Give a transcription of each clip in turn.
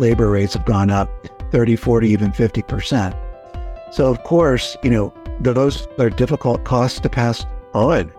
labor rates have gone up 30, 40, even 50%. So, of course, you know, those are difficult costs to pass on.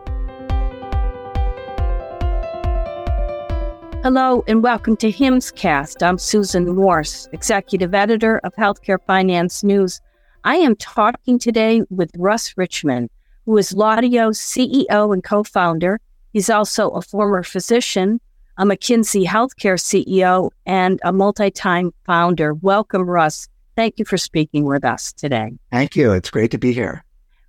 Hello and welcome to HIMSSCast. I'm Susan Morse, Executive Editor of Healthcare Finance News. I am talking today with Russ Richmond, who is Laudio's CEO and co founder. He's also a former physician, a McKinsey Healthcare CEO, and a multi time founder. Welcome, Russ. Thank you for speaking with us today. Thank you. It's great to be here.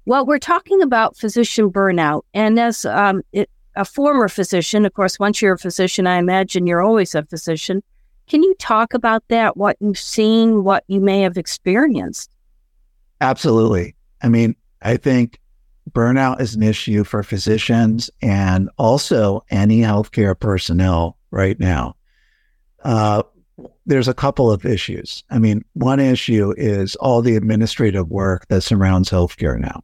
Well, we're talking about physician burnout. And as um, it, a former physician, of course, once you're a physician, I imagine you're always a physician. Can you talk about that, what you've seen, what you may have experienced? Absolutely. I mean, I think burnout is an issue for physicians and also any healthcare personnel right now. Uh, there's a couple of issues. I mean, one issue is all the administrative work that surrounds healthcare now.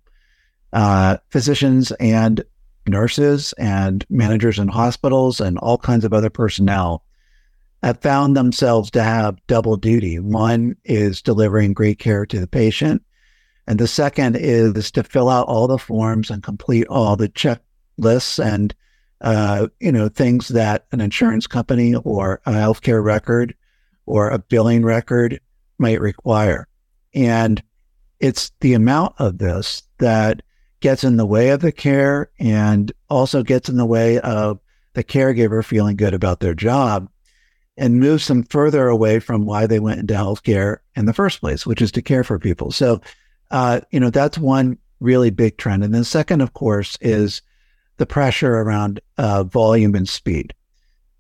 Uh, physicians and nurses and managers in hospitals and all kinds of other personnel have found themselves to have double duty. One is delivering great care to the patient, and the second is to fill out all the forms and complete all the checklists and uh, you know things that an insurance company or a healthcare record or a billing record might require. And it's the amount of this that gets in the way of the care and also gets in the way of the caregiver feeling good about their job and moves them further away from why they went into healthcare in the first place, which is to care for people. So uh, you know, that's one really big trend. And then second, of course, is the pressure around uh, volume and speed.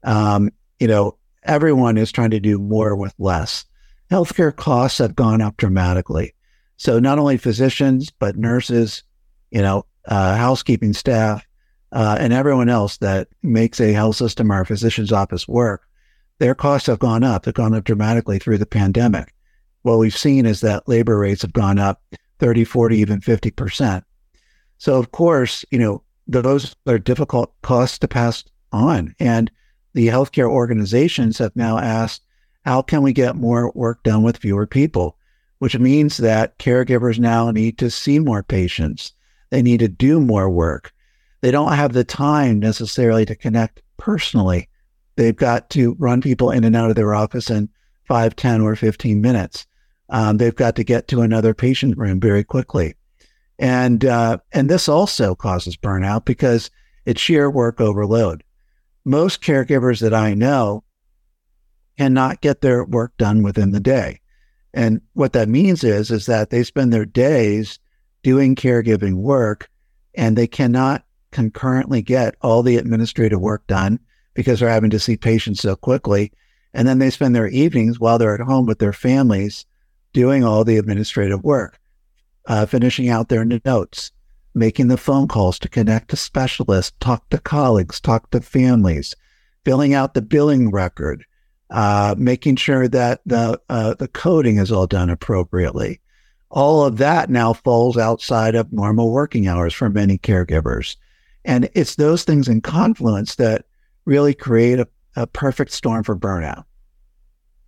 Um, you know, everyone is trying to do more with less. Healthcare costs have gone up dramatically. So not only physicians, but nurses, you know, uh, housekeeping staff, uh, and everyone else that makes a health system or a physician's office work, their costs have gone up. They've gone up dramatically through the pandemic what we've seen is that labor rates have gone up 30, 40, even 50%. So, of course, you know, those are difficult costs to pass on. And the healthcare organizations have now asked, how can we get more work done with fewer people? Which means that caregivers now need to see more patients. They need to do more work. They don't have the time necessarily to connect personally. They've got to run people in and out of their office in 5, 10, or 15 minutes. Um, they've got to get to another patient room very quickly. And, uh, and this also causes burnout because it's sheer work overload. Most caregivers that I know cannot get their work done within the day. And what that means is, is that they spend their days doing caregiving work and they cannot concurrently get all the administrative work done because they're having to see patients so quickly and then they spend their evenings while they're at home with their families doing all the administrative work, uh, finishing out their notes, making the phone calls to connect to specialists, talk to colleagues, talk to families, filling out the billing record, uh, making sure that the uh, the coding is all done appropriately. All of that now falls outside of normal working hours for many caregivers. And it's those things in confluence that really create a, a perfect storm for burnout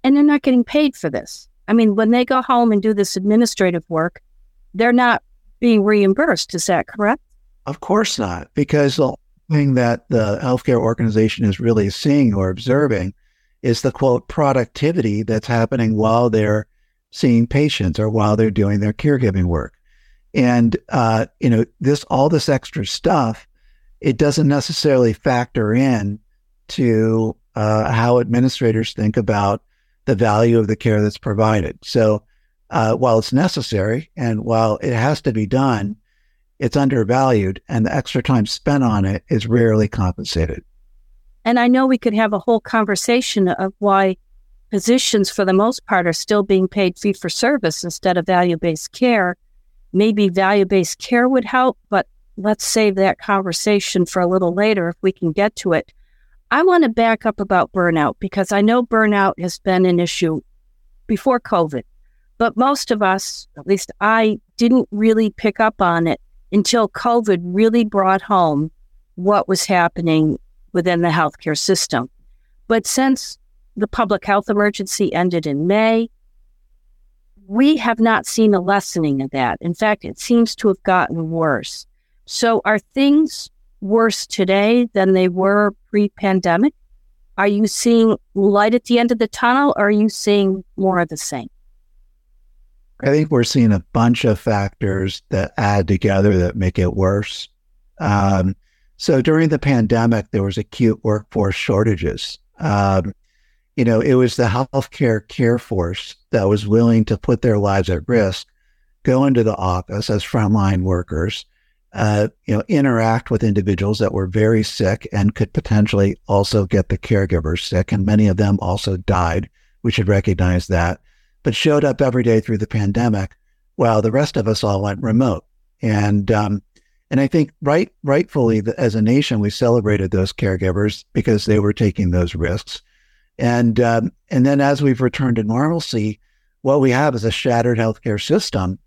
and they're not getting paid for this. I mean, when they go home and do this administrative work, they're not being reimbursed. Is that correct? Of course not, because the thing that the healthcare organization is really seeing or observing is the quote productivity that's happening while they're seeing patients or while they're doing their caregiving work. And uh, you know, this all this extra stuff, it doesn't necessarily factor in to uh, how administrators think about the value of the care that's provided. So uh, while it's necessary and while it has to be done, it's undervalued and the extra time spent on it is rarely compensated. And I know we could have a whole conversation of why physicians, for the most part, are still being paid fee for service instead of value based care. Maybe value based care would help, but let's save that conversation for a little later if we can get to it. I want to back up about burnout because I know burnout has been an issue before COVID, but most of us, at least I, didn't really pick up on it until COVID really brought home what was happening within the healthcare system. But since the public health emergency ended in May. We have not seen a lessening of that. In fact, it seems to have gotten worse. So, are things worse today than they were pre pandemic? Are you seeing light at the end of the tunnel or are you seeing more of the same? I think we're seeing a bunch of factors that add together that make it worse. Um, so during the pandemic, there was acute workforce shortages. Um, you know, it was the healthcare care force that was willing to put their lives at risk, go into the office as frontline workers, uh, you know, interact with individuals that were very sick and could potentially also get the caregivers sick. And many of them also died. We should recognize that, but showed up every day through the pandemic while the rest of us all went remote. And, um, and I think right, rightfully, as a nation, we celebrated those caregivers because they were taking those risks. And, um, and then as we've returned to normalcy, what we have is a shattered healthcare system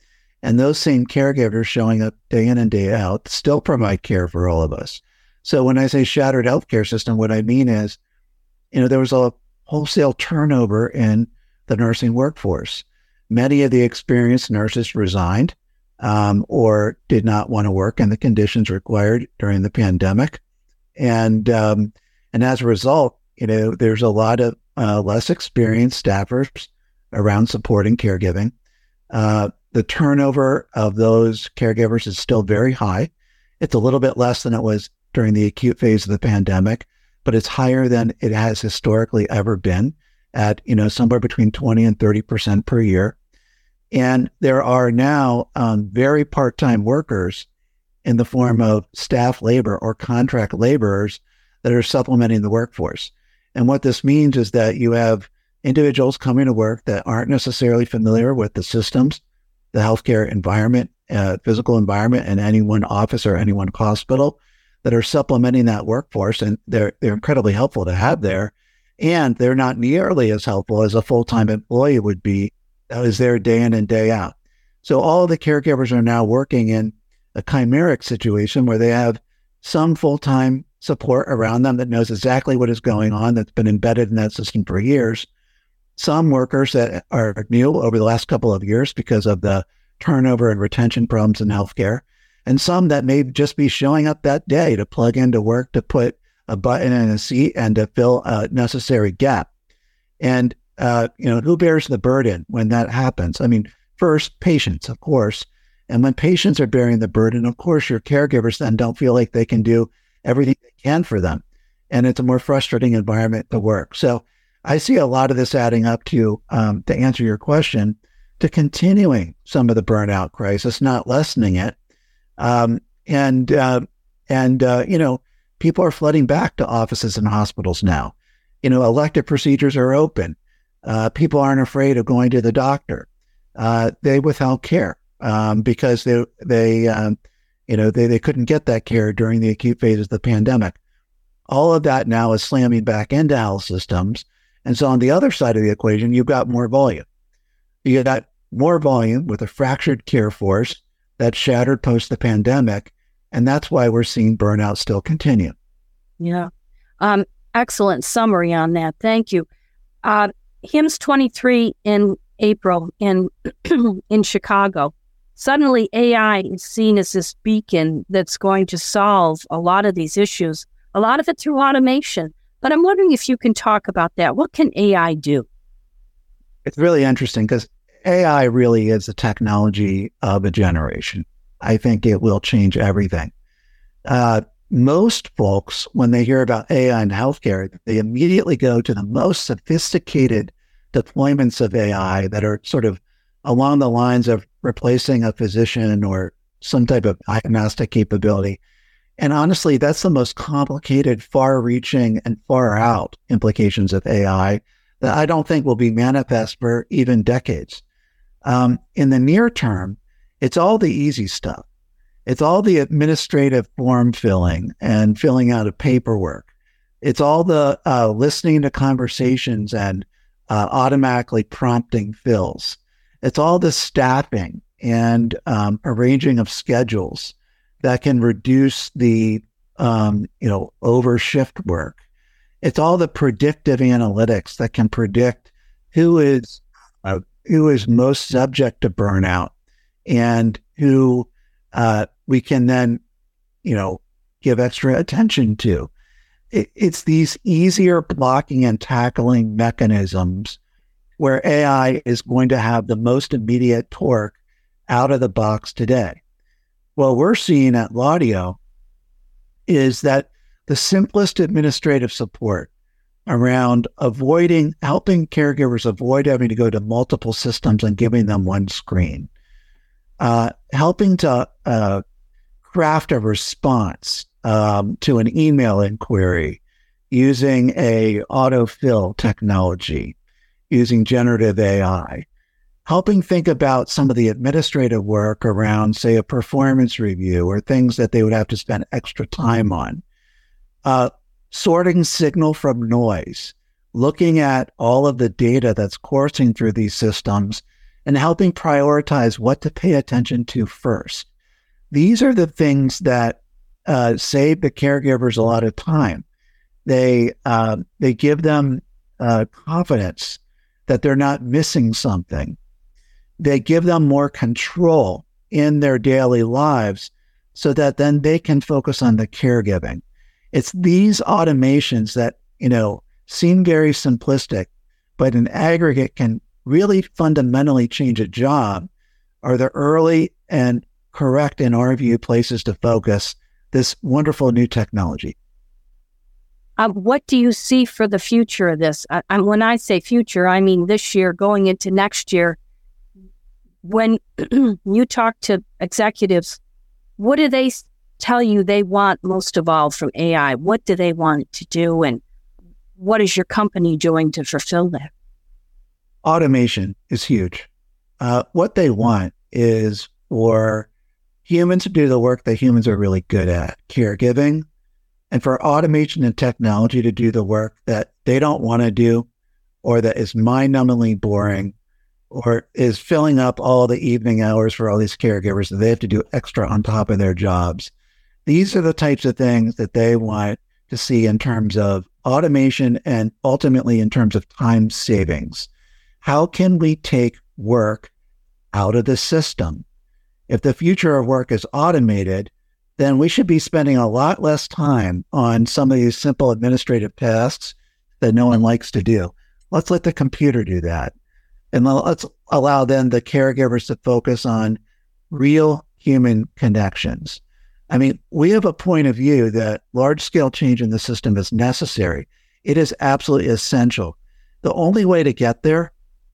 and those same caregivers showing up day in and day out still provide care for all of us. So when I say shattered healthcare system, what I mean is, you know, there was a wholesale turnover in the nursing workforce. Many of the experienced nurses resigned um, or did not want to work in the conditions required during the pandemic, and um, and as a result, you know, there's a lot of uh, less experienced staffers around supporting caregiving. Uh, the turnover of those caregivers is still very high. It's a little bit less than it was during the acute phase of the pandemic, but it's higher than it has historically ever been at, you know, somewhere between 20 and 30% per year. And there are now um, very part time workers in the form of staff labor or contract laborers that are supplementing the workforce. And what this means is that you have individuals coming to work that aren't necessarily familiar with the systems the healthcare environment, uh, physical environment and any one office or any one hospital that are supplementing that workforce. And they're, they're incredibly helpful to have there. And they're not nearly as helpful as a full time employee would be that is there day in and day out. So all the caregivers are now working in a chimeric situation where they have some full time support around them that knows exactly what is going on, that's been embedded in that system for years some workers that are new over the last couple of years because of the turnover and retention problems in healthcare, and some that may just be showing up that day to plug into work to put a button in a seat and to fill a necessary gap. And uh, you know, who bears the burden when that happens? I mean, first, patients, of course. And when patients are bearing the burden, of course, your caregivers then don't feel like they can do everything they can for them. And it's a more frustrating environment to work. So I see a lot of this adding up to, um, to answer your question, to continuing some of the burnout crisis, not lessening it. Um, and uh, and uh, you know, people are flooding back to offices and hospitals now. You know, elective procedures are open. Uh, people aren't afraid of going to the doctor. Uh, they withheld care um, because they they um, you know they, they couldn't get that care during the acute phase of the pandemic. All of that now is slamming back into health systems and so on the other side of the equation, you've got more volume. You got more volume with a fractured care force that shattered post the pandemic. And that's why we're seeing burnout still continue. Yeah. Um, excellent summary on that. Thank you. Uh, HIMSS 23 in April in in Chicago. Suddenly, AI is seen as this beacon that's going to solve a lot of these issues. A lot of it through automation. But I'm wondering if you can talk about that. What can AI do? It's really interesting because AI really is a technology of a generation. I think it will change everything. Uh, most folks, when they hear about AI in healthcare, they immediately go to the most sophisticated deployments of AI that are sort of along the lines of replacing a physician or some type of diagnostic capability. And honestly, that's the most complicated, far reaching, and far out implications of AI that I don't think will be manifest for even decades. Um, in the near term, it's all the easy stuff. It's all the administrative form filling and filling out of paperwork. It's all the uh, listening to conversations and uh, automatically prompting fills. It's all the staffing and um, arranging of schedules that can reduce the um, you know over shift work. It's all the predictive analytics that can predict who is uh, who is most subject to burnout and who uh, we can then, you know, give extra attention to. It, it's these easier blocking and tackling mechanisms where AI is going to have the most immediate torque out of the box today. What we're seeing at Laudio is that the simplest administrative support around avoiding helping caregivers avoid having to go to multiple systems and giving them one screen, uh, helping to uh, craft a response um, to an email inquiry using a autofill technology, using generative AI, helping think about some of the administrative work around, say, a performance review or things that they would have to spend extra time on. Uh, sorting signal from noise, looking at all of the data that's coursing through these systems and helping prioritize what to pay attention to first. These are the things that uh, save the caregivers a lot of time. They uh, they give them uh, confidence that they're not missing something they give them more control in their daily lives so that then they can focus on the caregiving. It's these automations that, you know, seem very simplistic, but in aggregate can really fundamentally change a job are the early and correct, in our view, places to focus this wonderful new technology. Um, what do you see for the future of this? I, I, when I say future, I mean this year going into next year when you talk to executives, what do they tell you they want most of all from AI? What do they want to do? And what is your company doing to fulfill that? Automation is huge. Uh, what they want is for humans to do the work that humans are really good at, caregiving, and for automation and technology to do the work that they don't want to do or that is mind numbingly boring or is filling up all the evening hours for all these caregivers that they have to do extra on top of their jobs. These are the types of things that they want to see in terms of automation and ultimately in terms of time savings. How can we take work out of the system? If the future of work is automated, then we should be spending a lot less time on some of these simple administrative tasks that no one likes to do. Let's let the computer do that. And let's allow then the caregivers to focus on real human connections. I mean, we have a point of view that large scale change in the system is necessary. It is absolutely essential. The only way to get there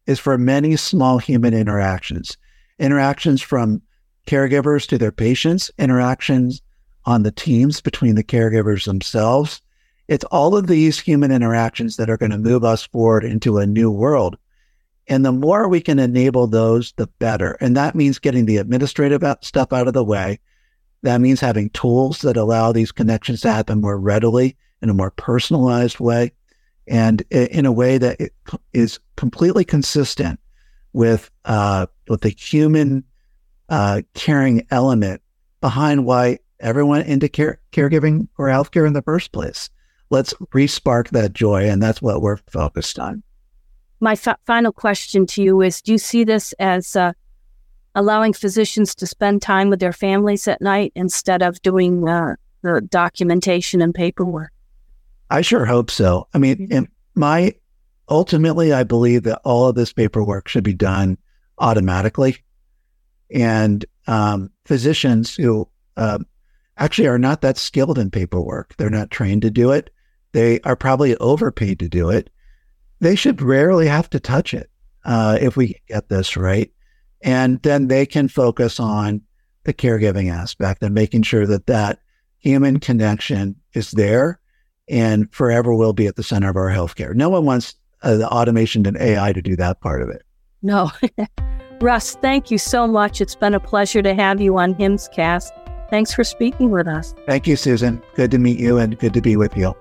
is for many small human interactions, interactions from caregivers to their patients, interactions on the teams between the caregivers themselves. It's all of these human interactions that are going to move us forward into a new world and the more we can enable those, the better. And that means getting the administrative stuff out of the way. That means having tools that allow these connections to happen more readily in a more personalized way and in a way that is completely consistent with, uh, with the human uh, caring element behind why everyone into care, caregiving or healthcare in the first place. Let's respark that joy. And that's what we're focused on my fa- final question to you is do you see this as uh, allowing physicians to spend time with their families at night instead of doing uh, the documentation and paperwork? I sure hope so. I mean, mm-hmm. my ultimately, I believe that all of this paperwork should be done automatically. And um, physicians who uh, actually are not that skilled in paperwork, they're not trained to do it. They are probably overpaid to do it they should rarely have to touch it uh, if we get this right. And then they can focus on the caregiving aspect and making sure that that human connection is there and forever will be at the center of our healthcare. No one wants uh, the automation and AI to do that part of it. No. Russ, thank you so much. It's been a pleasure to have you on HIMSS Cast. Thanks for speaking with us. Thank you, Susan. Good to meet you and good to be with you.